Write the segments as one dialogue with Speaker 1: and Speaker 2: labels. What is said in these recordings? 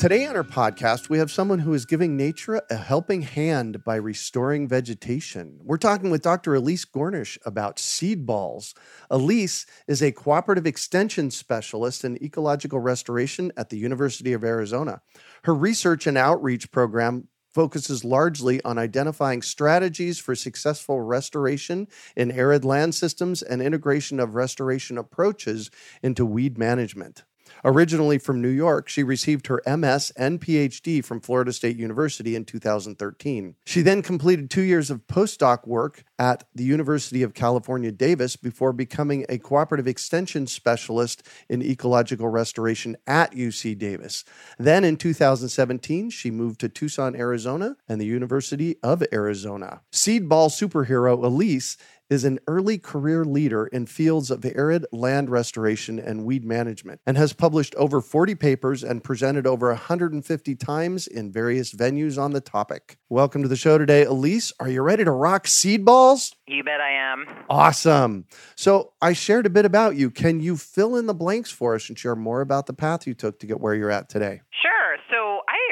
Speaker 1: Today on our podcast, we have someone who is giving nature a helping hand by restoring vegetation. We're talking with Dr. Elise Gornish about seed balls. Elise is a cooperative extension specialist in ecological restoration at the University of Arizona. Her research and outreach program focuses largely on identifying strategies for successful restoration in arid land systems and integration of restoration approaches into weed management. Originally from New York, she received her MS and PhD from Florida State University in 2013. She then completed two years of postdoc work at the University of California, Davis before becoming a cooperative extension specialist in ecological restoration at UC Davis. Then in 2017, she moved to Tucson, Arizona and the University of Arizona. Seedball superhero Elise is an early career leader in fields of arid land restoration and weed management and has published over 40 papers and presented over 150 times in various venues on the topic. Welcome to the show today, Elise. Are you ready to rock seed balls?
Speaker 2: You bet I am.
Speaker 1: Awesome. So, I shared a bit about you. Can you fill in the blanks for us and share more about the path you took to get where you're at today?
Speaker 2: Sure.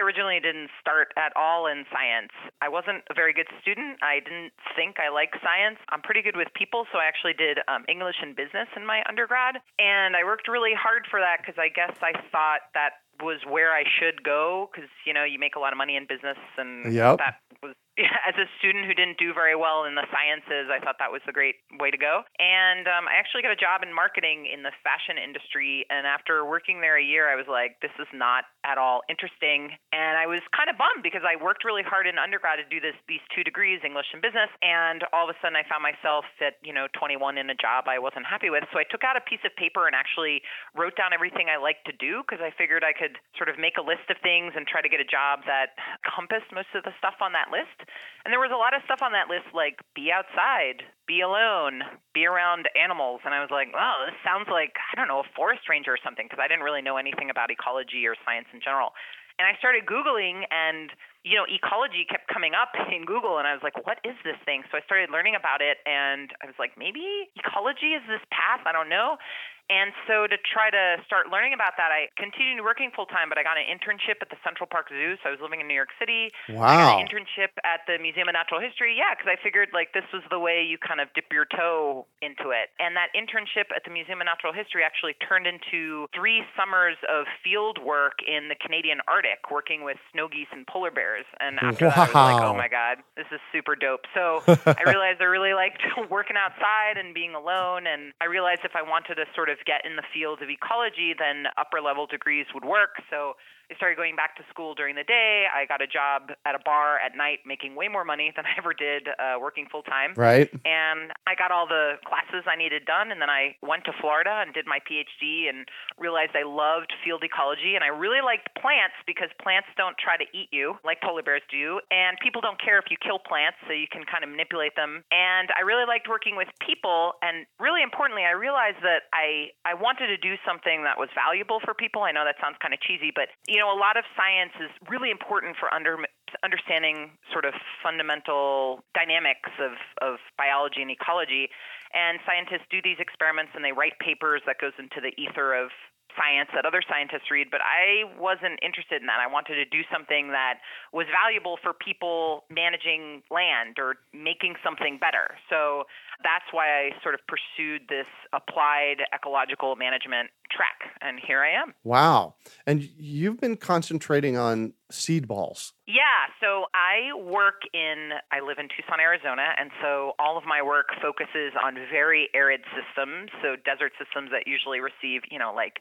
Speaker 2: Originally didn't start at all in science. I wasn't a very good student. I didn't think I liked science. I'm pretty good with people, so I actually did um, English and business in my undergrad. And I worked really hard for that because I guess I thought that was where I should go because, you know, you make a lot of money in business and
Speaker 1: yep.
Speaker 2: that was as a student who didn't do very well in the sciences, I thought that was a great way to go. And um, I actually got a job in marketing in the fashion industry. And after working there a year, I was like, this is not at all interesting. And I was kind of bummed because I worked really hard in undergrad to do this these two degrees, English and business. And all of a sudden, I found myself at you know 21 in a job I wasn't happy with. So I took out a piece of paper and actually wrote down everything I liked to do because I figured I could sort of make a list of things and try to get a job that encompassed most of the stuff on that list. And there was a lot of stuff on that list like be outside, be alone, be around animals. And I was like, oh, this sounds like, I don't know, a forest ranger or something because I didn't really know anything about ecology or science in general. And I started Googling and you know, ecology kept coming up in Google, and I was like, what is this thing? So I started learning about it, and I was like, maybe ecology is this path? I don't know. And so to try to start learning about that, I continued working full time, but I got an internship at the Central Park Zoo. So I was living in New York City.
Speaker 1: Wow.
Speaker 2: An internship at the Museum of Natural History. Yeah, because I figured like this was the way you kind of dip your toe into it. And that internship at the Museum of Natural History actually turned into three summers of field work in the Canadian Arctic, working with snow geese and polar bears. And after
Speaker 1: wow.
Speaker 2: that, I was like, oh my God, this is super dope. So I realized I really liked working outside and being alone. And I realized if I wanted to sort of get in the field of ecology, then upper level degrees would work. So I started going back to school during the day. I got a job at a bar at night, making way more money than I ever did uh, working full time.
Speaker 1: Right.
Speaker 2: And I got all the classes I needed done, and then I went to Florida and did my PhD, and realized I loved field ecology, and I really liked plants because plants don't try to eat you like polar bears do, and people don't care if you kill plants, so you can kind of manipulate them. And I really liked working with people, and really importantly, I realized that I I wanted to do something that was valuable for people. I know that sounds kind of cheesy, but you you know, a lot of science is really important for under, understanding sort of fundamental dynamics of, of biology and ecology. And scientists do these experiments and they write papers that goes into the ether of science that other scientists read, but I wasn't interested in that. I wanted to do something that was valuable for people managing land or making something better. So that's why I sort of pursued this applied ecological management track. And here I am.
Speaker 1: Wow. And you've been concentrating on seed balls.
Speaker 2: Yeah, so I work in, I live in Tucson, Arizona, and so all of my work focuses on very arid systems, so desert systems that usually receive, you know, like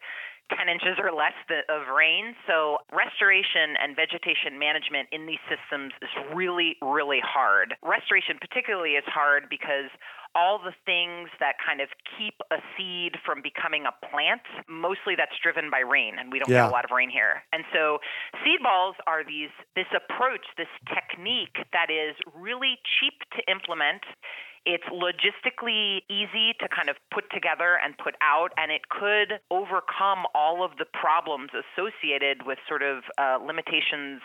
Speaker 2: 10 inches or less of rain. So, restoration and vegetation management in these systems is really, really hard. Restoration, particularly, is hard because all the things that kind of keep a seed from becoming a plant, mostly that's driven by rain, and we don't yeah. get a lot of rain here. And so seed balls are these this approach, this technique that is really cheap to implement. It's logistically easy to kind of put together and put out, and it could overcome all of the problems associated with sort of uh, limitations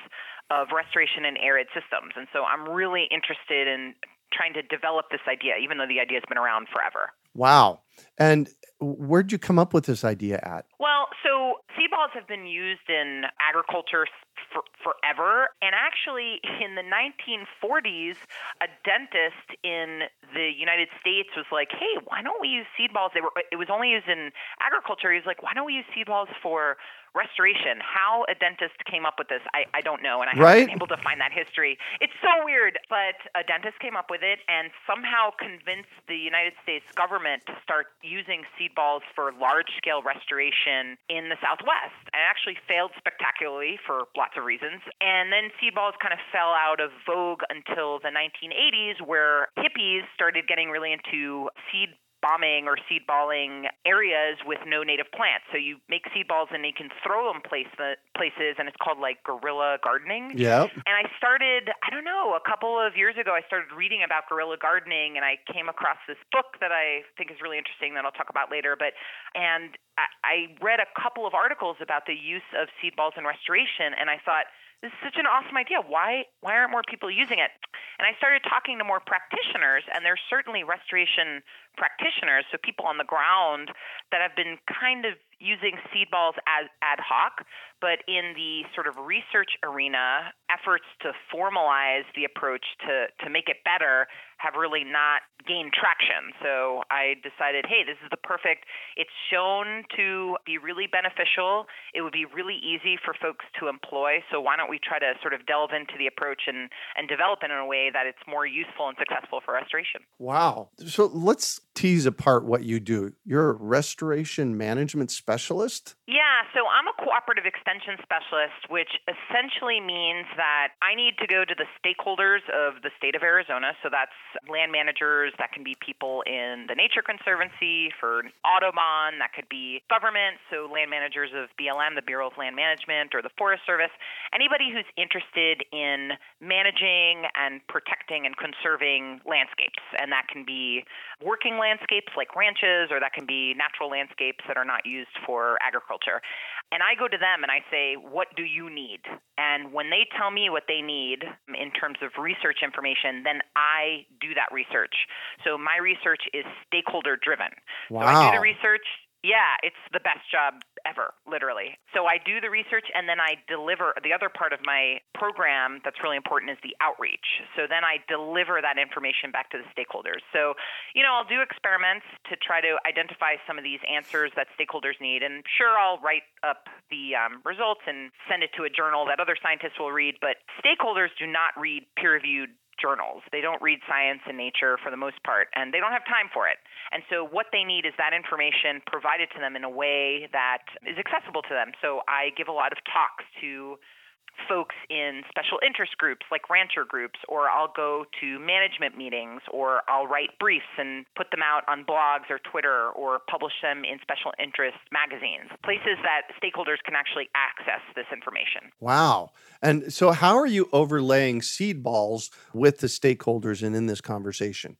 Speaker 2: of restoration in arid systems. And so I'm really interested in trying to develop this idea, even though the idea has been around forever.
Speaker 1: Wow. And where'd you come up with this idea at?
Speaker 2: Well, so seed balls have been used in agriculture for, forever. And actually, in the 1940s, a dentist in the United States was like, hey, why don't we use seed balls? They were, it was only used in agriculture. He was like, why don't we use seed balls for restoration. How a dentist came up with this, I, I don't know, and I haven't been able to find that history. It's so weird, but a dentist came up with it and somehow convinced the United States government to start using seed balls for large scale restoration in the Southwest. And actually failed spectacularly for lots of reasons. And then seed balls kind of fell out of vogue until the 1980s, where hippies started getting really into seed bombing or seed balling areas with no native plants. So you make seed balls and you can throw them place the places, and it's called like guerrilla gardening.
Speaker 1: Yeah.
Speaker 2: And I started, I don't know, a couple of years ago, I started reading about guerrilla gardening, and I came across this book that I think is really interesting that I'll talk about later. But and I read a couple of articles about the use of seed balls in restoration, and I thought this is such an awesome idea. Why why aren't more people using it? And I started talking to more practitioners, and there's certainly restoration practitioners, so people on the ground that have been kind of using seed balls as ad hoc, but in the sort of research arena, efforts to formalize the approach to, to make it better have really not gained traction. So I decided, hey, this is the perfect, it's shown to be really beneficial. It would be really easy for folks to employ. So why don't we try to sort of delve into the approach and, and develop it in a way that it's more useful and successful for restoration?
Speaker 1: Wow. So let's tease apart what you do. You're a restoration management specialist?
Speaker 2: Yeah, so I'm a cooperative extension specialist, which essentially means that I need to go to the stakeholders of the state of Arizona. So that's land managers, that can be people in the Nature Conservancy, for Audubon, that could be government, so land managers of BLM, the Bureau of Land Management, or the Forest Service. Anybody who's interested in managing and protecting and conserving landscapes. And that can be working landscapes like ranches, or that can be natural landscapes that are not used for agriculture. And I go to them and I say, What do you need? And when they tell me what they need in terms of research information, then I do that research. So my research is stakeholder driven.
Speaker 1: Wow.
Speaker 2: So I do the research yeah, it's the best job ever, literally. So I do the research and then I deliver. The other part of my program that's really important is the outreach. So then I deliver that information back to the stakeholders. So, you know, I'll do experiments to try to identify some of these answers that stakeholders need. And sure, I'll write up the um, results and send it to a journal that other scientists will read. But stakeholders do not read peer reviewed journals. They don't read science and nature for the most part, and they don't have time for it. And so, what they need is that information provided to them in a way that is accessible to them. So, I give a lot of talks to folks in special interest groups like rancher groups, or I'll go to management meetings, or I'll write briefs and put them out on blogs or Twitter, or publish them in special interest magazines, places that stakeholders can actually access this information.
Speaker 1: Wow. And so, how are you overlaying seed balls with the stakeholders and in this conversation?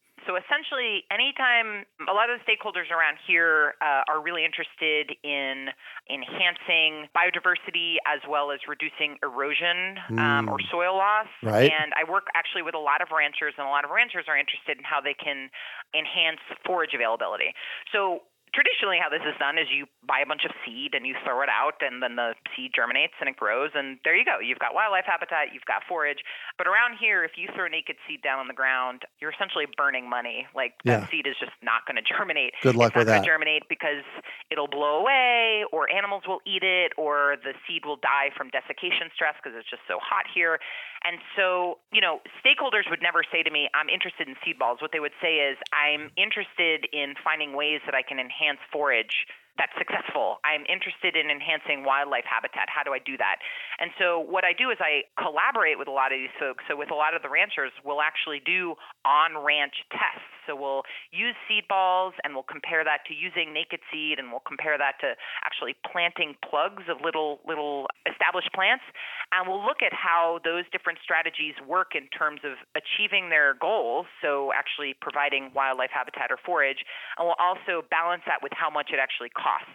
Speaker 2: Essentially, anytime a lot of the stakeholders around here uh, are really interested in enhancing biodiversity as well as reducing erosion um, or hmm. soil loss.
Speaker 1: Right.
Speaker 2: And I work actually with a lot of ranchers, and a lot of ranchers are interested in how they can enhance forage availability. So traditionally, how this is done is you buy a bunch of seed and you throw it out, and then the seed germinates and it grows, and there you go. You've got wildlife habitat, you've got forage. But around here, if you throw naked seed down on the ground, you're essentially burning money. Like
Speaker 1: Yeah.
Speaker 2: that seed is just not going to germinate.
Speaker 1: Good luck
Speaker 2: it's not
Speaker 1: with that.
Speaker 2: germinate because it'll blow away, or animals will eat it, or the seed will die from desiccation stress because it's just so hot here. And so, you know, stakeholders would never say to me, I'm interested in seed balls. What they would say is, I'm interested in finding ways that I can enhance forage that's successful. I'm interested in enhancing wildlife habitat. How do I do that? And so what I do is I collaborate with a lot of these folks. So with a lot of the ranchers, we'll actually do on-ranch tests. So we'll use seed balls and we'll compare that to using naked seed and we'll compare that to actually planting plugs of little little established plants and we'll look at how those different strategies work in terms of achieving their goals, so actually providing wildlife habitat or forage, and we'll also balance that with how much it actually costs.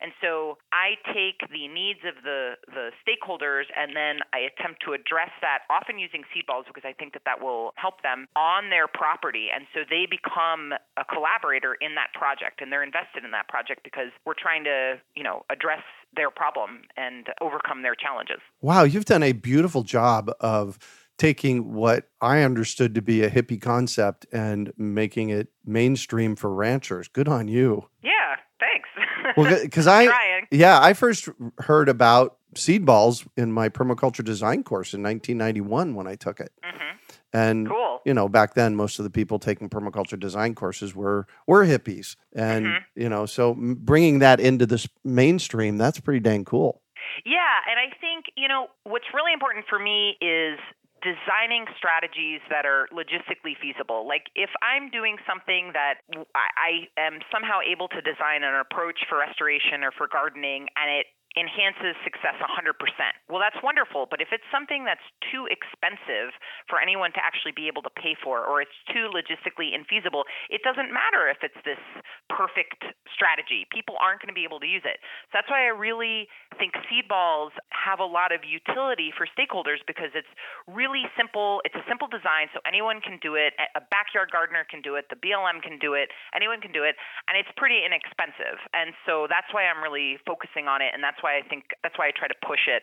Speaker 2: And so I take the needs of the, the stakeholders and then I attempt to address that, often using seed balls because I think that that will help them on their property. And so they become a collaborator in that project and they're invested in that project because we're trying to, you know, address their problem and overcome their challenges.
Speaker 1: Wow, you've done a beautiful job of taking what I understood to be a hippie concept and making it mainstream for ranchers. Good on you.
Speaker 2: Yeah, thanks.
Speaker 1: Well, because I,
Speaker 2: trying.
Speaker 1: yeah, I first heard about seed balls in my permaculture design course in 1991 when I took it.
Speaker 2: hmm
Speaker 1: And
Speaker 2: Cool.
Speaker 1: you know, back then most of the people taking permaculture design courses were were hippies, and
Speaker 2: Mhm.
Speaker 1: you know, so bringing that into this mainstream, that's pretty dang cool.
Speaker 2: Yeah, and I think, you know, what's really important for me is designing strategies that are logistically feasible. Like if I'm doing something that I, am somehow able to design an approach for restoration or for gardening and it enhances success 100%. Well, that's wonderful, but if it's something that's too expensive for anyone to actually be able to pay for or it's too logistically infeasible, it doesn't matter if it's this perfect strategy. People aren't going to be able to use it. So that's why I really think seed balls have a lot of utility for stakeholders because it's really simple. It's a simple design, so anyone can do it. A backyard gardener can do it. The BLM can do it. Anyone can do it, and it's pretty inexpensive. And so that's why I'm really focusing on it, and that's why I think that's why I try to push it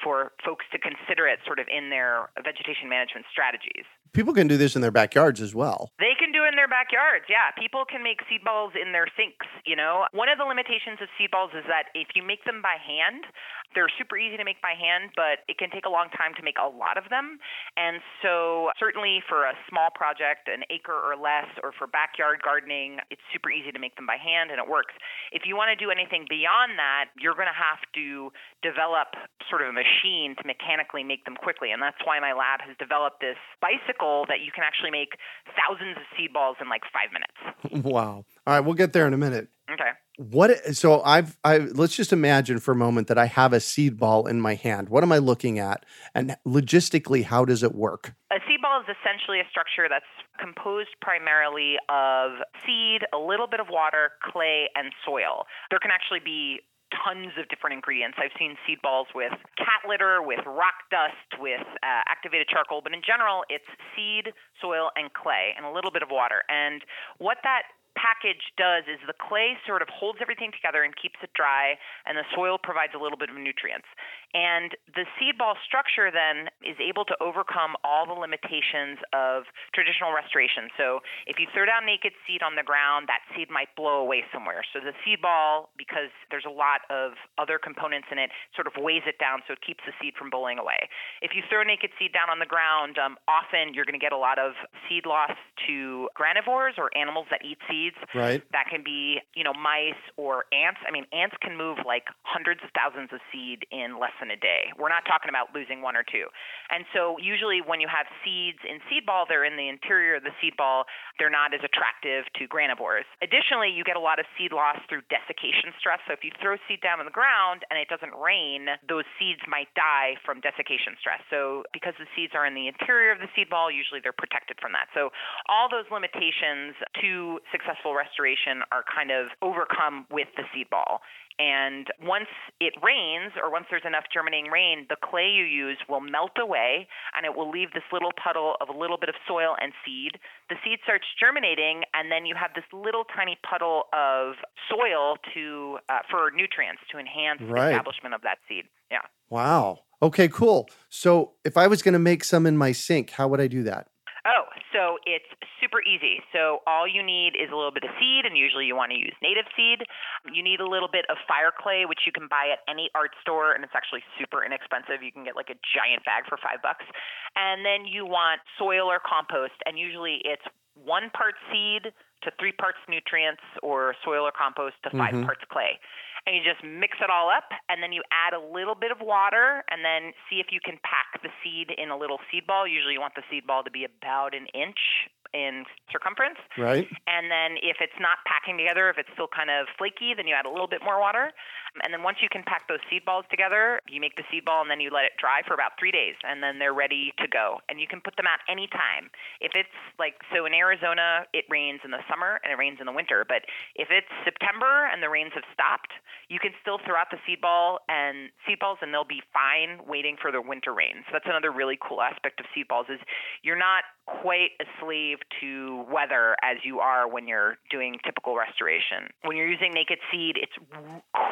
Speaker 2: for folks to consider it sort of in their vegetation management strategies.
Speaker 1: People can do this in their backyards as well.
Speaker 2: They can do it in their backyards. Yeah, people can make seed balls in their sinks. You know, one of the limitations of seed balls is that if you make them by hand, they're super easy to make by hand, but it can take a long time to make a lot of them. And so, certainly for a small project, an acre or less, or for backyard gardening, it's super easy to make them by hand and it works. If you want to do anything beyond that, you're going to have to develop sort of a machine to mechanically make them quickly. And that's why my lab has developed this bicycle that you can actually make thousands of seed balls in like five minutes.
Speaker 1: wow. All right, we'll get there in a minute.
Speaker 2: Okay.
Speaker 1: What so I've I let's just imagine for a moment that I have a seed ball in my hand. What am I looking at? And logistically, how does it work?
Speaker 2: A seed ball is essentially a structure that's composed primarily of seed, a little bit of water, clay, and soil. There can actually be tons of different ingredients. I've seen seed balls with cat litter, with rock dust, with uh, activated charcoal, but in general, it's seed, soil, and clay, and a little bit of water. And what that package does is the clay sort of holds everything together and keeps it dry, and the soil provides a little bit of nutrients. And the seed ball structure then is able to overcome all the limitations of traditional restoration. So if you throw down naked seed on the ground, that seed might blow away somewhere. So the seed ball, because there's a lot of other components in it, sort of weighs it down so it keeps the seed from blowing away. If you throw naked seed down on the ground, um, often you're going to get a lot of seed loss to granivores or animals that eat seeds.
Speaker 1: Right?
Speaker 2: That can be, you know, mice or ants. I mean, ants can move like hundreds of thousands of seed in less than a day. We're not talking about losing one or two. And so usually when you have seeds in seed ball, they're in the interior of the seed ball. They're not as attractive to granivores. Additionally, you get a lot of seed loss through desiccation stress. So if you throw seed down on the ground and it doesn't rain, those seeds might die from desiccation stress. So because the seeds are in the interior of the seed ball, usually they're protected from that. So all those limitations to successful restoration are kind of overcome with the seed ball. And once it rains, or once there's enough germinating rain, the clay you use will melt away and it will leave this little puddle of a little bit of soil and seed. The seed starts germinating, and then you have this little tiny puddle of soil to uh, for nutrients to enhance
Speaker 1: Right.
Speaker 2: the establishment of that seed. Yeah.
Speaker 1: Wow. Okay, cool. So if I was going to make some in my sink, how would I do that?
Speaker 2: Oh, so it's super easy. So all you need is a little bit of seed, and usually you want to use native seed. You need a little bit of fire clay, which you can buy at any art store, and it's actually super inexpensive. You can get like a giant bag for five bucks. And then you want soil or compost, and usually it's one part seed to three parts nutrients, or soil or compost to 5
Speaker 1: Mhm.
Speaker 2: parts clay. And you just mix it all up, and then you add a little bit of water, and then see if you can pack the seed in a little seed ball. Usually, you want the seed ball to be about an inch in circumference.
Speaker 1: Right?
Speaker 2: And then if it's not packing together, if it's still kind of flaky, then you add a little bit more water. And then once you can pack those seed balls together, you make the seed ball and then you let it dry for about three days, and then they're ready to go. And you can put them out any time. If it's like so in Arizona, it rains in the summer and it rains in the winter. But if it's September and the rains have stopped, you can still throw out the seed ball and seed balls, and they'll be fine waiting for the winter rains. So that's another really cool aspect of seed balls is you're not quite a slave to weather as you are when you're doing typical restoration. When you're using naked seed, it's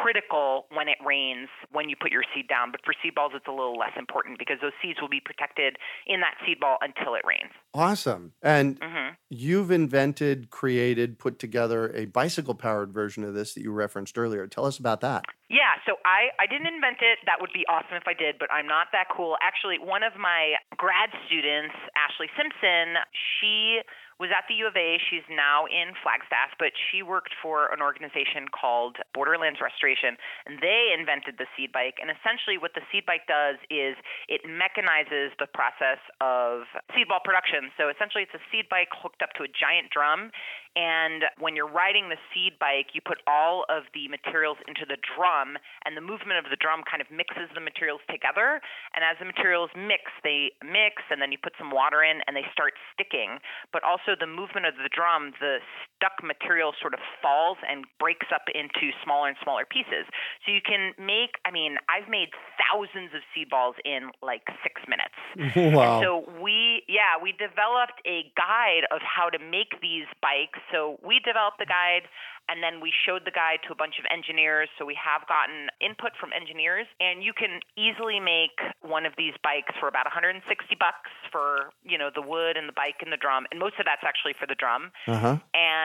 Speaker 2: critical when it rains when you put your seed down. But for seed balls, it's a little less important because those seeds will be protected in that seed ball until it rains.
Speaker 1: Awesome. And
Speaker 2: hmm
Speaker 1: you've invented, created, put together a bicycle powered version of this that you referenced earlier. Tell us about that.
Speaker 2: Yeah, so I, I didn't invent it. That would be awesome if I did, but I'm not that cool. Actually, one of my grad students, Ashley Simpson, she was at the U of A. She's now in Flagstaff, but she worked for an organization called Borderlands Restoration, and they invented the seed bike. And essentially, what the seed bike does is it mechanizes the process of seed ball production. So essentially, it's a seed bike hooked up to a giant drum, and when you're riding the seed bike, you put all of the materials into the drum, and the movement of the drum kind of mixes the materials together. And as the materials mix, they mix, and then you put some water in, and they start sticking. But also, the movement of the drum, the stuck material sort of falls and breaks up into smaller and smaller pieces. So you can make, I mean, I've made thousands of seed balls in like six minutes.
Speaker 1: wow.
Speaker 2: So we, yeah, we developed a guide of how to make these bikes. So we developed the guide and then we showed the guide to a bunch of engineers. So we have gotten input from engineers and you can easily make one of these bikes for about 160 bucks for, you know, the wood and the bike and the drum. And most of that's actually for the drum.
Speaker 1: Uh huh.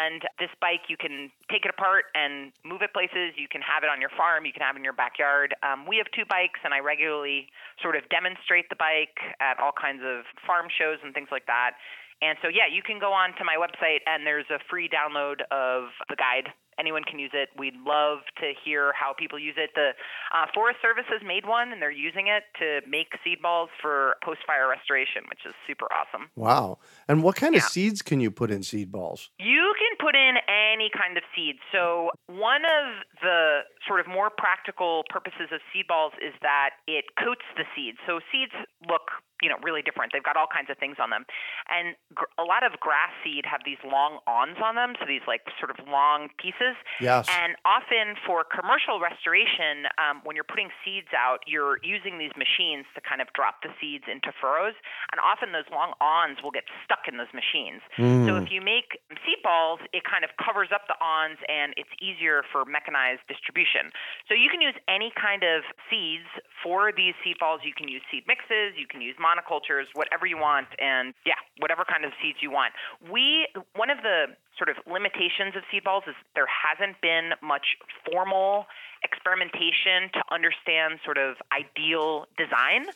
Speaker 2: And this bike, you can take it apart and move it places. You can have it on your farm. You can have it in your backyard. Um, we have two bikes, and I regularly sort of demonstrate the bike at all kinds of farm shows and things like that. And so, yeah, you can go on to my website, and there's a free download of the guide. Anyone can use it. We'd love to hear how people use it. The uh, Forest Service has made one, and they're using it to make seed balls for post-fire restoration, which is super awesome.
Speaker 1: Wow. And what kind of seeds can you put in seed balls?
Speaker 2: You can put in any kind of seed. So, one of the sort of more practical purposes of seed balls is that it coats the seeds. So, seeds look, you know, really different. They've got all kinds of things on them. And gr- a lot of grass seed have these long awns on them, so these like sort of long pieces.
Speaker 1: Yes.
Speaker 2: And often for commercial restoration, um, when you're putting seeds out, you're using these machines to kind of drop the seeds into furrows. And often those long awns will get stuck in those machines. So
Speaker 1: Mm.
Speaker 2: if you make seed balls, it kind of covers up the awns and it's easier for mechanized distribution. So you can use any kind of seeds for these seed balls. You can use seed mixes, you can use monocultures, whatever you want, and yeah, whatever kind of seeds you want. We one of the sort of limitations of seed balls is there hasn't been much formal experimentation to understand sort of ideal design.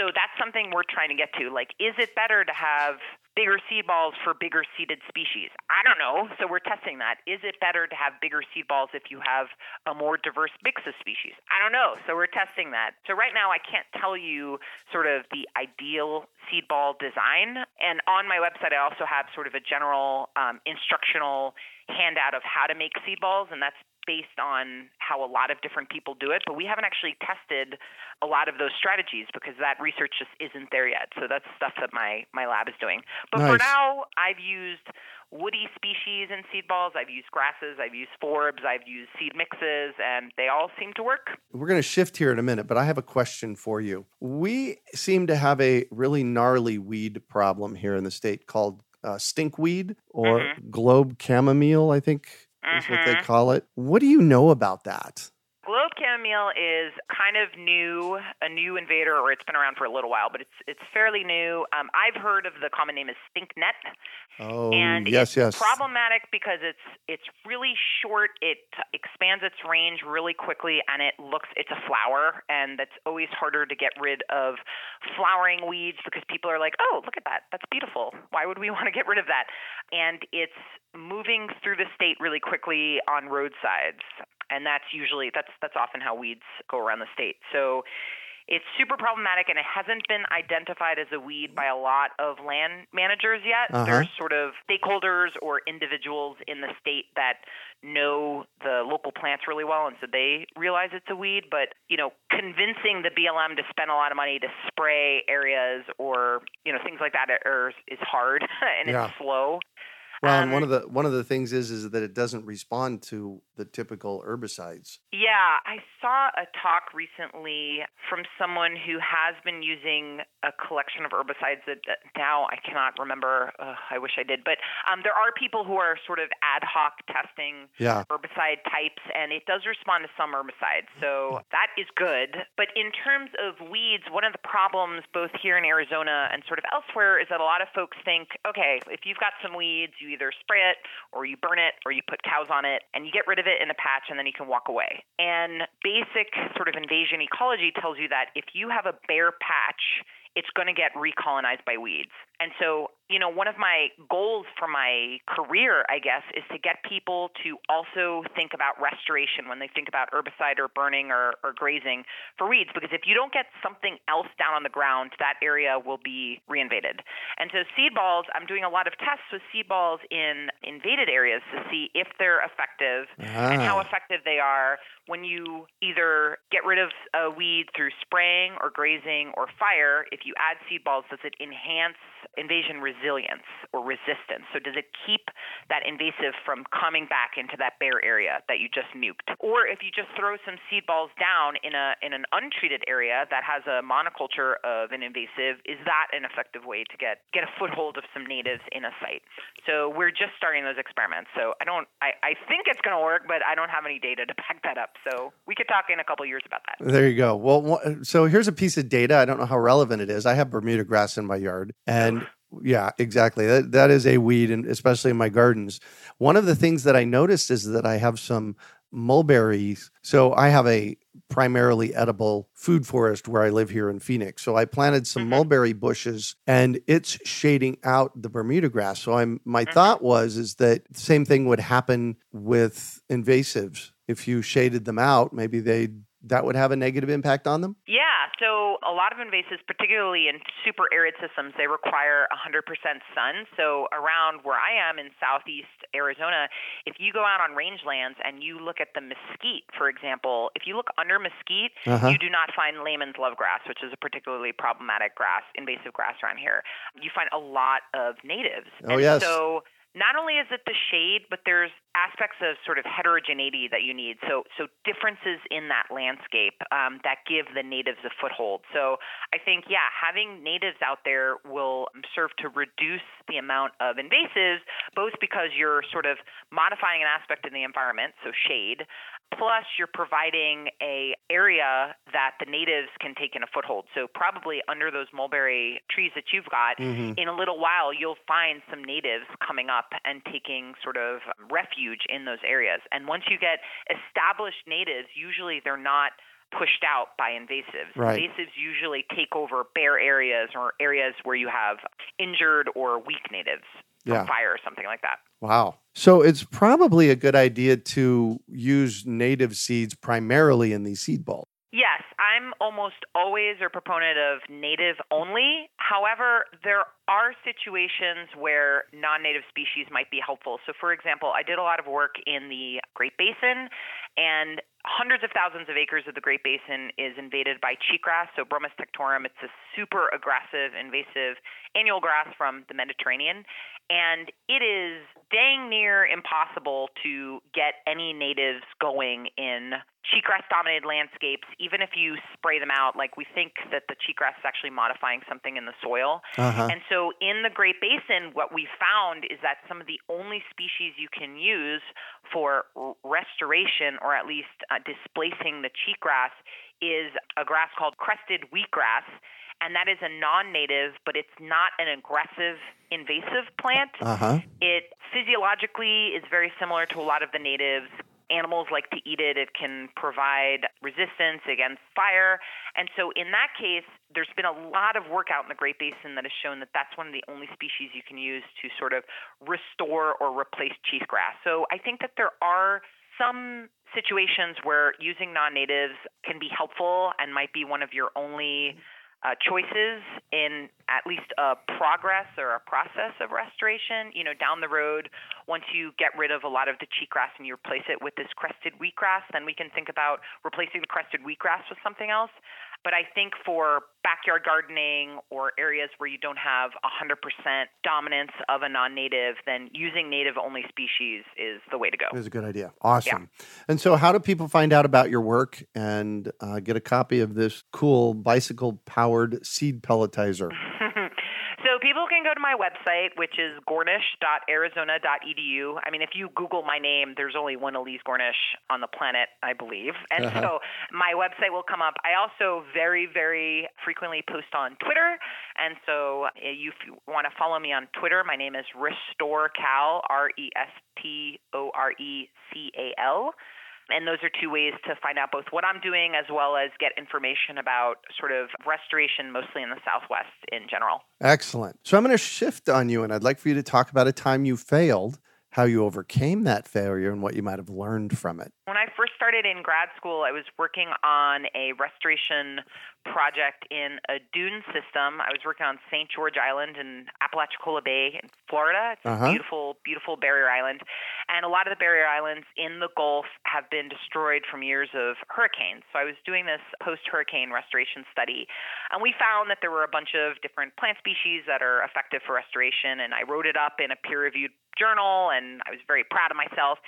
Speaker 2: So that's something we're trying to get to. Like, is it better to have bigger seed balls for bigger seeded species? I don't know. So we're testing that. Is it better to have bigger seed balls if you have a more diverse mix of species? I don't know. So we're testing that. So right now, I can't tell you sort of the ideal seed ball design. And on my website, I also have sort of a general um, instructional handout of how to make seed balls, and that's based on how a lot of different people do it, but we haven't actually tested a lot of those strategies because that research just isn't there yet. So that's stuff that my, my lab is doing. But
Speaker 1: nice.
Speaker 2: for now, I've used woody species in seed balls. I've used grasses, I've used forbs, I've used seed mixes, and they all seem to work.
Speaker 1: We're going to shift here in a minute, but I have a question for you. We seem to have a really gnarly weed problem here in the state called uh, stinkweed or mm-hmm. globe chamomile, I think mm-hmm. is what they mm-hmm. call it. What do you know about that?
Speaker 2: Globe chamomile is kind of new, a new invader, or it's been around for a little while, but it's it's fairly new. Um, I've heard of the common name is stinknet.
Speaker 1: Oh,
Speaker 2: and
Speaker 1: yes,
Speaker 2: it's
Speaker 1: yes.
Speaker 2: Problematic because it's it's really short. It expands its range really quickly, and it looks it's a flower, and that's always harder to get rid of flowering weeds because people are like, oh, look at that, that's beautiful. Why would we want to get rid of that? And it's moving through the state really quickly on roadsides and that's usually that's that's often how weeds go around the state. So it's super problematic and it hasn't been identified as a weed by a lot of land managers yet.
Speaker 1: Uh-huh.
Speaker 2: There's sort of stakeholders or individuals in the state that know the local plants really well and so they realize it's a weed, but you know, convincing the BLM to spend a lot of money to spray areas or, you know, things like that are, is hard and
Speaker 1: yeah.
Speaker 2: it's slow.
Speaker 1: Well, um, and one of the one of the things is is that it doesn't respond to the typical herbicides.
Speaker 2: Yeah, I saw a talk recently from someone who has been using a collection of herbicides that, that now I cannot remember. Uh, I wish I did, but um, there are people who are sort of ad hoc testing
Speaker 1: yeah.
Speaker 2: herbicide types, and it does respond to some herbicides, so that is good. But in terms of weeds, one of the problems both here in Arizona and sort of elsewhere is that a lot of folks think, okay, if you've got some weeds, you either spray it or you burn it or you put cows on it and you get rid of it in a patch and then you can walk away. And basic sort of invasion ecology tells you that if you have a bare patch, it's going to get recolonized by weeds. And so, you know, one of my goals for my career, I guess, is to get people to also think about restoration when they think about herbicide or burning or, or grazing for weeds. Because if you don't get something else down on the ground, that area will be reinvaded. And so, seed balls, I'm doing a lot of tests with seed balls in invaded areas to see if they're effective
Speaker 1: ah.
Speaker 2: and how effective they are when you either get rid of a weed through spraying or grazing or fire. If you add seed balls, does it enhance invasion resilience or resistance? So does it keep that invasive from coming back into that bare area that you just nuked? Or if you just throw some seed balls down in a in an untreated area that has a monoculture of an invasive, is that an effective way to get get a foothold of some natives in a site? So we're just starting those experiments. So I don't I, I think it's going to work, but I don't have any data to back that up. So we could talk in a couple years about that.
Speaker 1: There you go. Well, so here's a piece of data. I don't know how relevant it is. I have Bermuda grass in my yard, and yeah, exactly. That that is a weed, and especially in my gardens. One of the things that I noticed is that I have some mulberries. So I have a primarily edible food forest where I live here in Phoenix. So I planted some mm-hmm. mulberry bushes and it's shading out the Bermuda grass. So I'm my mm-hmm. thought was is that the same thing would happen with invasives. If you shaded them out, maybe they'd that would have a negative impact on them?
Speaker 2: Yeah. So a lot of invasives, particularly in super arid systems, they require 100% sun. So around where I am in southeast Arizona, if you go out on rangelands and you look at the mesquite, for example, if you look under mesquite, uh-huh. you do not find Lehmann's love grass, which is a particularly problematic grass, invasive grass around here. You find a lot of natives.
Speaker 1: Oh,
Speaker 2: and
Speaker 1: yes.
Speaker 2: So not only is it the shade, but there's aspects of sort of heterogeneity that you need. So, so differences in that landscape um, that give the natives a foothold. So, I think, yeah, having natives out there will serve to reduce the amount of invasives, both because you're sort of modifying an aspect in the environment, so shade, plus you're providing a area that the natives can take in a foothold. So, probably under those mulberry trees that you've got, mm-hmm. in a little while, you'll find some natives coming up and taking sort of refuge in those areas. And once you get established natives, usually they're not pushed out by invasives.
Speaker 1: Right.
Speaker 2: Invasives usually take over bare areas or areas where you have injured or weak natives from
Speaker 1: yeah.
Speaker 2: fire or something like that.
Speaker 1: Wow. So it's probably a good idea to use native seeds primarily in these seed balls.
Speaker 2: Yes, I'm almost always a proponent of native only. However, there are situations where non native species might be helpful. So, for example, I did a lot of work in the Great Basin, and hundreds of thousands of acres of the Great Basin is invaded by cheatgrass, so Bromus tectorum. It's a super aggressive, invasive annual grass from the Mediterranean. And it is dang near impossible to get any natives going in cheatgrass dominated landscapes, even if you spray them out. Like we think that the cheatgrass is actually modifying something in the soil. Uh-huh. And so in the Great Basin, what we found is that some of the only species you can use for restoration or at least uh, displacing the cheatgrass is a grass called crested wheatgrass and that is a non-native, but it's not an aggressive invasive plant. Uh-huh. It physiologically is very similar to a lot of the natives. Animals like to eat it. It can provide resistance against fire. And so, in that case, there's been a lot of work out in the Great Basin that has shown that that's one of the only species you can use to sort of restore or replace cheatgrass. So, I think that there are some situations where using non natives can be helpful and might be one of your only uh, choices in at least a progress or a process of restoration. You know, down the road, once you get rid of a lot of the cheatgrass and you replace it with this crested wheatgrass, then we can think about replacing the crested wheatgrass with something else. But I think for backyard gardening or areas where you don't have 100% dominance of a non native, then using native only species is the way to go.
Speaker 1: Is a good idea. Awesome. Yeah. And so, how do people find out about your work and uh, get a copy of this cool bicycle powered seed pelletizer?
Speaker 2: So people can go to my website, which is gornish.arizona.edu. I mean, if you Google my name, there's only one Elise Gornish on the planet, I believe. And uh-huh. so my website will come up. I also very, very frequently post on Twitter. And so eh, if you want to follow me on Twitter, my name is Restore Cal, R E S T O R E C A L. And those are two ways to find out both what I'm doing as well as get information about sort of restoration, mostly in the Southwest in general.
Speaker 1: Excellent. So I'm going to shift on you, and I'd like for you to talk about a time you failed how you overcame that failure and what you might have learned from it.
Speaker 2: When I first started in grad school, I was working on a restoration project in a dune system. I was working on St. George Island in Apalachicola Bay in Florida. It's uh-huh. a beautiful, beautiful barrier island. And a lot of the barrier islands in the Gulf have been destroyed from years of hurricanes. So I was doing this post hurricane restoration study. And we found that there were a bunch of different plant species that are effective for restoration. And I wrote it up in a peer reviewed journal, and I was very proud of myself.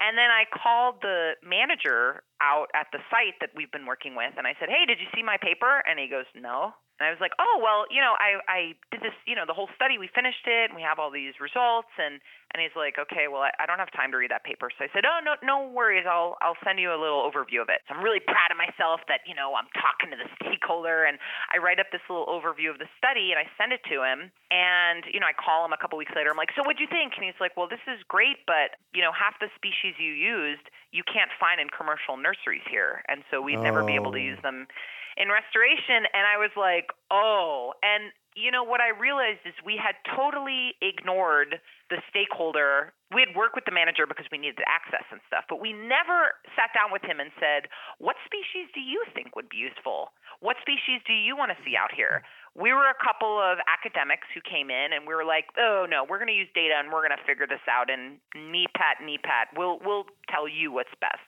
Speaker 2: And then I called the manager out at the site that we've been working with, and I said, "Hey, did you see my paper?" And he goes, "No." And I was like, "Oh, well, you know, I I did this, you know, the whole study. We finished it, and we have all these results." And and he's like, okay, well, I, I don't have time to read that paper. So I said, oh, no, no worries. I'll, I'll send you a little overview of it. So I'm really proud of myself that, you know, I'm talking to the stakeholder and I write up this little overview of the study and I send it to him. And, you know, I call him a couple weeks later. I'm like, so what'd you think? And he's like, well, this is great, but, you know, half the species you used, you can't find in commercial nurseries here. And so we'd oh. never be able to oh. use oh. them in restoration. And I was like, oh. And you know, what I realized is we had totally ignored the stakeholder. We had worked with the manager because we needed access and stuff, but we never sat down with him and said, What species do you think would be useful? What species do you want to see out here? We were a couple of academics who came in and we were like, Oh no, we're gonna use data and we're gonna figure this out and knee pat, knee pat, we'll we'll tell you what's best.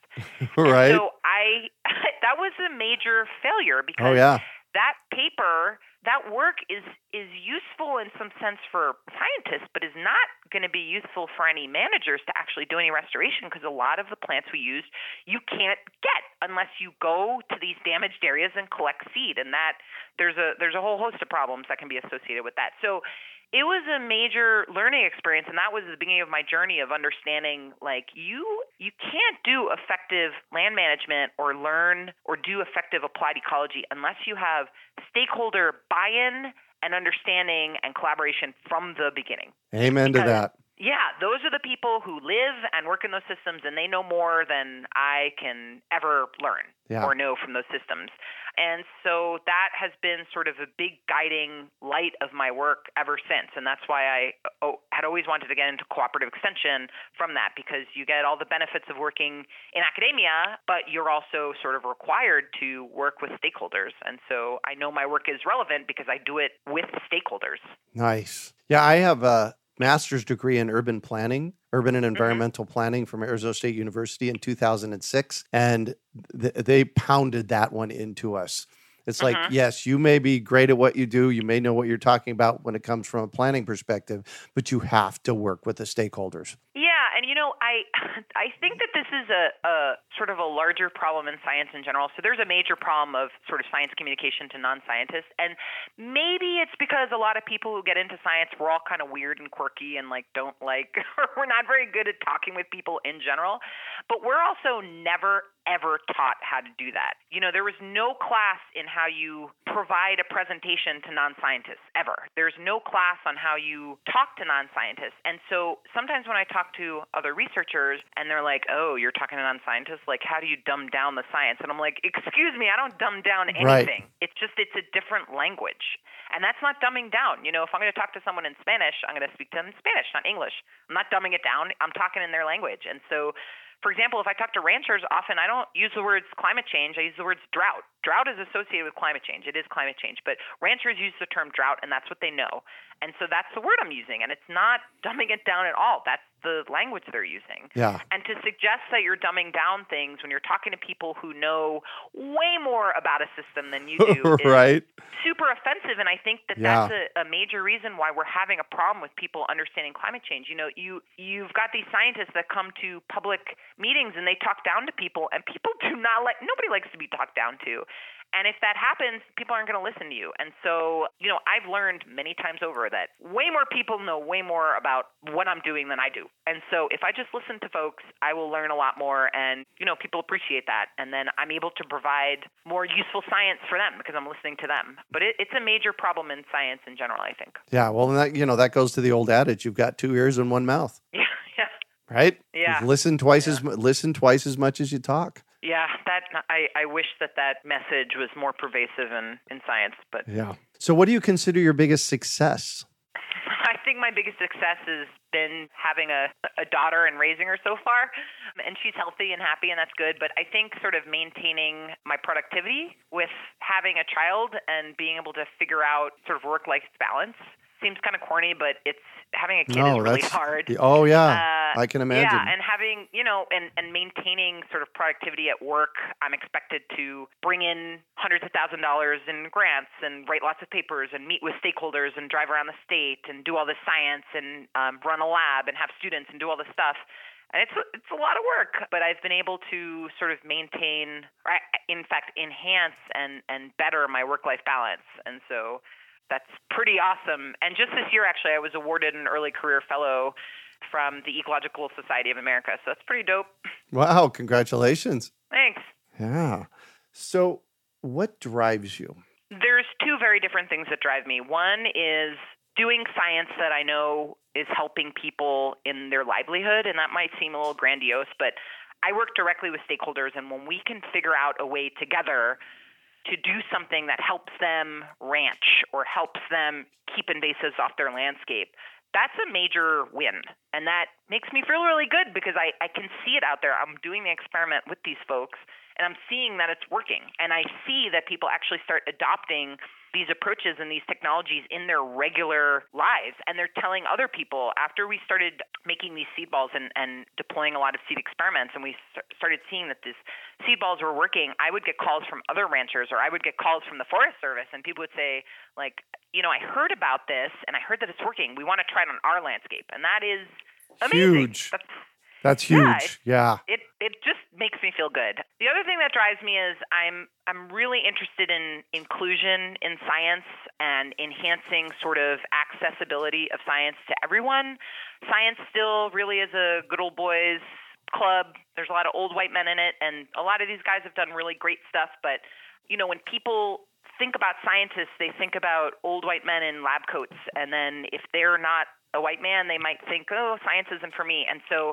Speaker 1: right.
Speaker 2: And so I that was a major failure because
Speaker 1: oh, yeah.
Speaker 2: that paper that work is is useful in some sense for scientists, but is not going to be useful for any managers to actually do any restoration because a lot of the plants we used you can't get unless you go to these damaged areas and collect seed, and that there's a there's a whole host of problems that can be associated with that. So it was a major learning experience and that was the beginning of my journey of understanding like you you can't do effective land management or learn or do effective applied ecology unless you have stakeholder buy-in and understanding and collaboration from the beginning.
Speaker 1: Amen because, to that
Speaker 2: Yeah, those are the people who live and work in those systems, and they know more than I can ever learn
Speaker 1: Yeah.
Speaker 2: or know from those systems. And so that has been sort of a big guiding light of my work ever since. And that's why I oh, had always wanted to get into cooperative extension from that because you get all the benefits of working in academia, but you're also sort of required to work with stakeholders. And so I know my work is relevant because I do it with stakeholders.
Speaker 1: Nice. Yeah, I have a master's degree in urban planning, urban and environmental planning from Arizona State University in 2006. And th- they pounded that one into us. It's like,
Speaker 2: Mhm.
Speaker 1: yes, you may be great at what you do. You may know what you're talking about when it comes from a planning perspective, but you have to work with the stakeholders.
Speaker 2: Yeah, and you know, I I think that this is a, a sort of a larger problem in science in general. So there's a major problem of sort of science communication to non-scientists, and maybe it's because a lot of people who get into science we're all kind of weird and quirky and like don't like or we're not very good at talking with people in general. But we're also never ever taught how to do that. You know, there was no class in how you provide a presentation to non-scientists ever. There's no class on how you talk to non-scientists. And so sometimes when I talk to other researchers and they're like, "Oh, you're talking to non-scientists, like how do you dumb down the science?" And I'm like, "Excuse me, I don't dumb down
Speaker 1: Right.
Speaker 2: anything. It's just it's a different language." And that's not dumbing down. You know, if I'm going to talk to someone in Spanish, I'm going to speak to them in Spanish, not English. I'm not dumbing it down. I'm talking in their language. And so for example, if I talk to ranchers, often I don't use the words climate change. I use the words drought. Drought is associated with climate change. It is climate change, but ranchers use the term drought, and that's what they know. And so that's the word I'm using, and it's not dumbing it down at all. That's the language they're using.
Speaker 1: Yeah.
Speaker 2: And to suggest that you're dumbing down things when you're talking to people who know way more about a system than you do is
Speaker 1: right.
Speaker 2: super offensive and i think that
Speaker 1: Yeah.
Speaker 2: that's a, a major reason why we're having a problem with people understanding climate change you know you you've got these scientists that come to public meetings and they talk down to people and people do not like nobody likes to be talked down to and if that happens, people aren't going to listen to you. And so, you know, I've learned many times over that way more people know way more about what I'm doing than I do. And so, if I just listen to folks, I will learn a lot more. And, you know, people appreciate that. And then I'm able to provide more useful science for them because I'm listening to them. But it, it's a major problem in science in general, I think.
Speaker 1: Yeah. Well, that, you know, that goes to the old adage you've got two ears and one mouth,
Speaker 2: Yeah, yeah.
Speaker 1: right?
Speaker 2: Yeah.
Speaker 1: Listen twice as listen twice as much as you talk.
Speaker 2: Yeah, I, I wish that that message was more pervasive in, in science, but
Speaker 1: Yeah. So, what do you consider your biggest success?
Speaker 2: I think my biggest success has been having a, a daughter and raising her so far. And she's healthy and happy, and that's good. But I think sort of maintaining my productivity with having a child and being able to figure out sort of work life balance seems kind of corny, but it's having a kid is really hard.
Speaker 1: Oh yeah,
Speaker 2: Uh,
Speaker 1: I can imagine.
Speaker 2: Yeah, and having you know, and and maintaining sort of productivity at work. I'm expected to bring in hundreds of thousand dollars in grants and write lots of papers and meet with stakeholders and drive around the state and do all this science and um, run a lab and have students and do all this stuff. And it's it's a lot of work, but I've been able to sort of maintain, in fact, enhance and and better my work life balance. And so that's pretty awesome. And just this year, actually, I was awarded an early career fellow from the Ecological Society of America. So that's pretty dope.
Speaker 1: wow, congratulations.
Speaker 2: Thanks.
Speaker 1: Yeah. So, what drives you?
Speaker 2: There's two very different things that drive me. One is doing science that I know is helping people in their livelihood, and that might seem a little grandiose, but I work directly with stakeholders, and when we can figure out a way together to do something that helps them ranch or helps them keep invasives off their landscape, that's a major win. And that makes me feel really good because I, I can see it out there. I'm doing the experiment with these folks and I'm seeing that it's working. And I see that people actually start adopting these approaches and these technologies in their regular lives. And they're telling other people after we started making these seed balls and, and deploying a lot of seed experiments and we st- started seeing that these seed balls were working, I would get calls from other ranchers or I would get calls from the Forest Service and people would say, like, you know, I heard about this and I heard that it's working. We want to try it on our landscape. And that is amazing.
Speaker 1: Huge.
Speaker 2: That's,
Speaker 1: That's
Speaker 2: Yeah,
Speaker 1: huge. Yeah.
Speaker 2: it it just makes me feel good. The other thing that drives me is I'm I'm really interested in inclusion in science and enhancing sort of accessibility of science to everyone. Science still really is a good old boys club. There's a lot of old white men in it and a lot of these guys have done really great stuff, but you know, when people think about scientists, they think about old white men in lab coats and then if they're not a white man, they might think, oh, science isn't for me. And so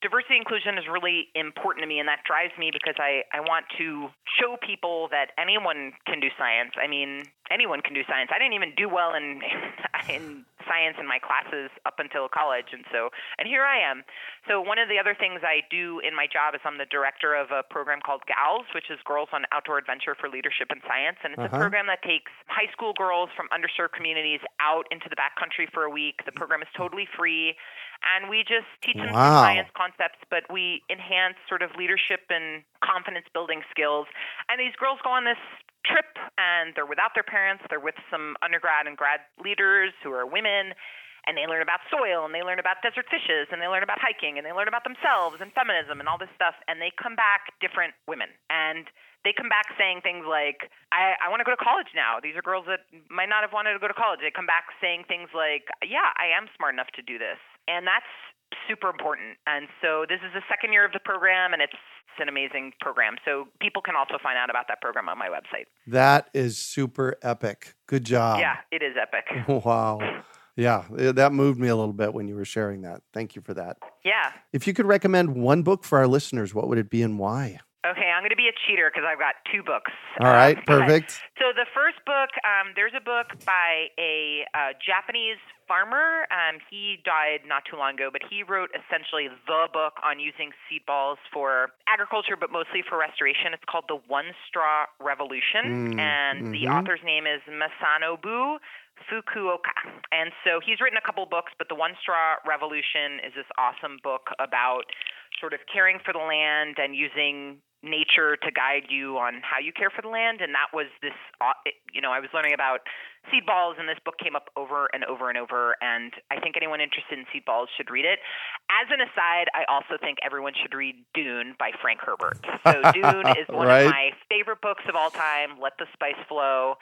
Speaker 2: diversity inclusion is really important to me and that drives me because I, I want to show people that anyone can do science. I mean, anyone can do science. I didn't even do well in in science in my classes up until college and so and here I am. So one of the other things I do in my job is I'm the director of a program called GALS, which is Girls on Outdoor Adventure for Leadership in Science and it's uh-huh. a program that takes high school girls from underserved communities out into the backcountry for a week. The program is totally free and we just teach them wow. science concepts, but we enhance sort of leadership and confidence building skills. And these girls go on this trip, and they're without their parents. They're with some undergrad and grad leaders who are women. And they learn about soil, and they learn about desert fishes, and they learn about hiking, and they learn about themselves and feminism and all this stuff. And they come back different women. And they come back saying things like, I, I want to go to college now. These are girls that might not have wanted to go to college. They come back saying things like, Yeah, I am smart enough to do this. And that's super important. And so this is the second year of the program, and it's an amazing program. So people can also find out about that program on my website.
Speaker 1: That is super epic. Good job.
Speaker 2: Yeah, it is epic.
Speaker 1: wow. Yeah, that moved me a little bit when you were sharing that. Thank you for that.
Speaker 2: Yeah.
Speaker 1: If you could recommend one book for our listeners, what would it be and why?
Speaker 2: Okay, I'm going to be a cheater because I've got two books.
Speaker 1: All right, perfect.
Speaker 2: so the first book, um, there's a book by a uh, Japanese farmer. Um, he died not too long ago, but he wrote essentially the book on using seed balls for agriculture, but mostly for restoration. It's called The One Straw Revolution, mm, and mm-hmm. the author's name is Masanobu Fukuoka. And so he's written a couple books, but The One Straw Revolution is this awesome book about sort of caring for the land and using nature to guide you on how you care for the land. And that was this uh, you know i was learning about seed balls and this book came up over and over and over. And i think anyone interested in seed balls should read it. As an aside i also think everyone should read dune by frank herbert. So dune is one right. of my favorite books of all time let the spice flow.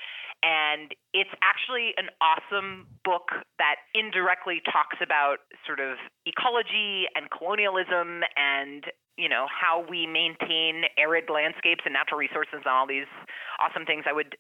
Speaker 2: And it's actually an awesome book that indirectly talks about sort of ecology and colonialism and you know how we maintain arid landscapes and natural resources and all these awesome things. I would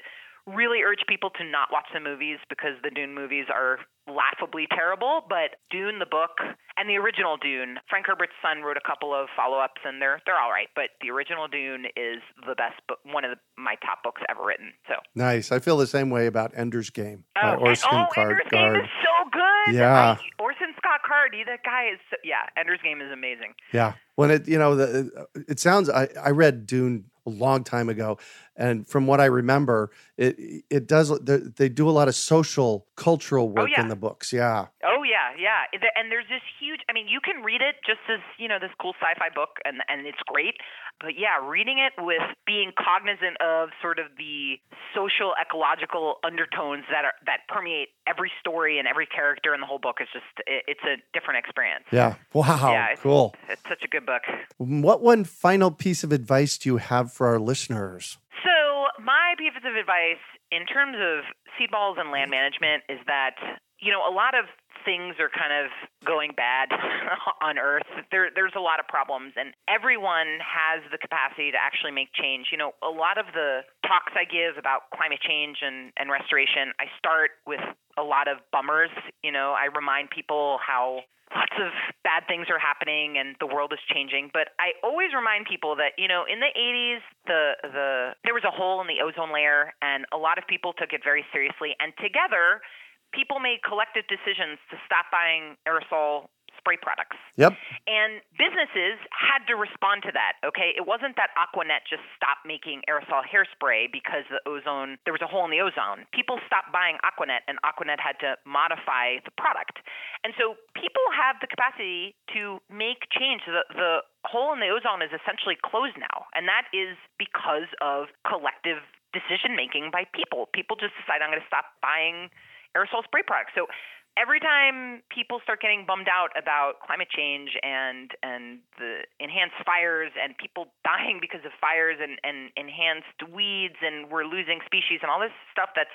Speaker 2: really urge people to not watch the movies because the Dune movies are laughably terrible. But Dune, the book, and the original Dune, Frank Herbert's son wrote a couple of follow-ups, and they're they're all right. But the original Dune is the best book, one of the, my top books ever written. So
Speaker 1: nice. I feel the same way about Ender's Game.
Speaker 2: Oh, uh, Orson oh Card, Ender's Game is so good.
Speaker 1: Yeah,
Speaker 2: I, Orson Scott Card. That guy is. So, yeah, Ender's Game is amazing.
Speaker 1: Yeah. When it, you know, the, uh, it sounds. I I read Dune a long time ago, and from what I remember, it it does. They do a lot of social, cultural oh, work oh, yeah. in the books. Yeah.
Speaker 2: Oh yeah, yeah. And there's this huge. I mean, you can read it just as you know this cool sci-fi book, and and it's great. But yeah, reading it with being cognizant of sort of the social, ecological undertones that are that permeate every story and every character in the whole book is just it, it's a different experience.
Speaker 1: Yeah. Wow. Yeah,
Speaker 2: it's,
Speaker 1: cool.
Speaker 2: It's such a good book.
Speaker 1: What one final piece of advice do you have for our listeners?
Speaker 2: So my piece of advice in terms of seed balls and land management is that you know a lot of things are kind of going bad on Earth. There, there's a lot of problems, and everyone has the capacity to actually make change. You know, a lot of the talks I give about climate change and, and restoration, I start with a lot of bummers. You know, I remind people how lots of bad things are happening and the world is changing but i always remind people that you know in the 80s the the there was a hole in the ozone layer and a lot of people took it very seriously and together people made collective decisions to stop buying aerosol spray products.
Speaker 1: Yep.
Speaker 2: And businesses had to respond to that. Okay, it wasn't that Aqua Net just stopped making aerosol hairspray because the ozone there was a hole in the ozone. People stopped buying Aqua Net, and Aqua Net had to modify the product. And so people have the capacity to make change. The, the hole in the ozone is essentially closed now, and that is because of collective decision making by people. People just decide I'm going to stop buying aerosol spray products. So every time people start getting bummed out about climate change and and the enhanced fires and people dying because of fires and, and enhanced weeds and we're losing species and all this stuff that's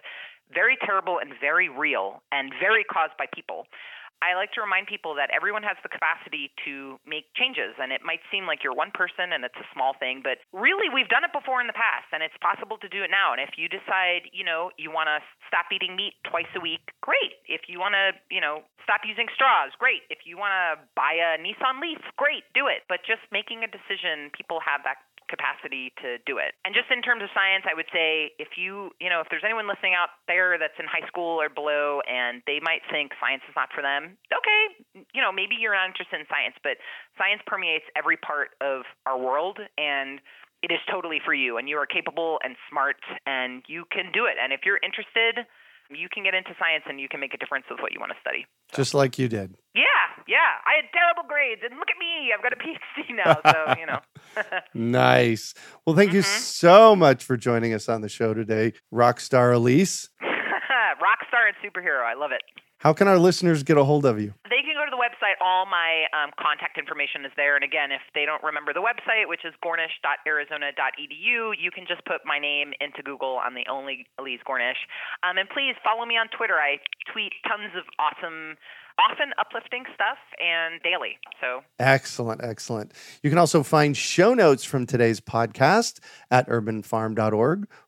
Speaker 2: very terrible and very real and very caused by people. I like to remind people that everyone has the capacity to make changes, and it might seem like you're one person and it's a small thing, but really we've done it before in the past, and it's possible to do it now. And if you decide, you know, you want to stop eating meat twice a week, great. If you want to, you know, stop using straws, great. If you want to buy a Nissan Leaf, great, do it. But just making a decision, people have that capacity to do it. And just in terms of science, I would say if you, you know, if there's anyone listening out there that's in high school or below and they might think science is not for them, okay, you know, maybe you're not interested in science, but science permeates every part of our world and it is totally for you and you are capable and smart and you can do it. And if you're interested, you can get into science and you can make a difference with what you want to study.
Speaker 1: Just like you did.
Speaker 2: Yeah, yeah. I had terrible grades, and look at me. I've got a PhD now, so, you know.
Speaker 1: nice. Well, thank mm-hmm. you so much for joining us on the show today, Rockstar Elise.
Speaker 2: Rockstar and superhero. I love it.
Speaker 1: How can our listeners get a hold of you?
Speaker 2: They can go to the website. All my um, contact information is there. And again, if they don't remember the website, which is gornish.arizona.edu, you can just put my name into Google. I'm the only Elise Gornish. Um, and please follow me on Twitter. I tweet tons of awesome often uplifting stuff and daily. So
Speaker 1: excellent, excellent. You can also find show notes from today's podcast at urbanfarm.org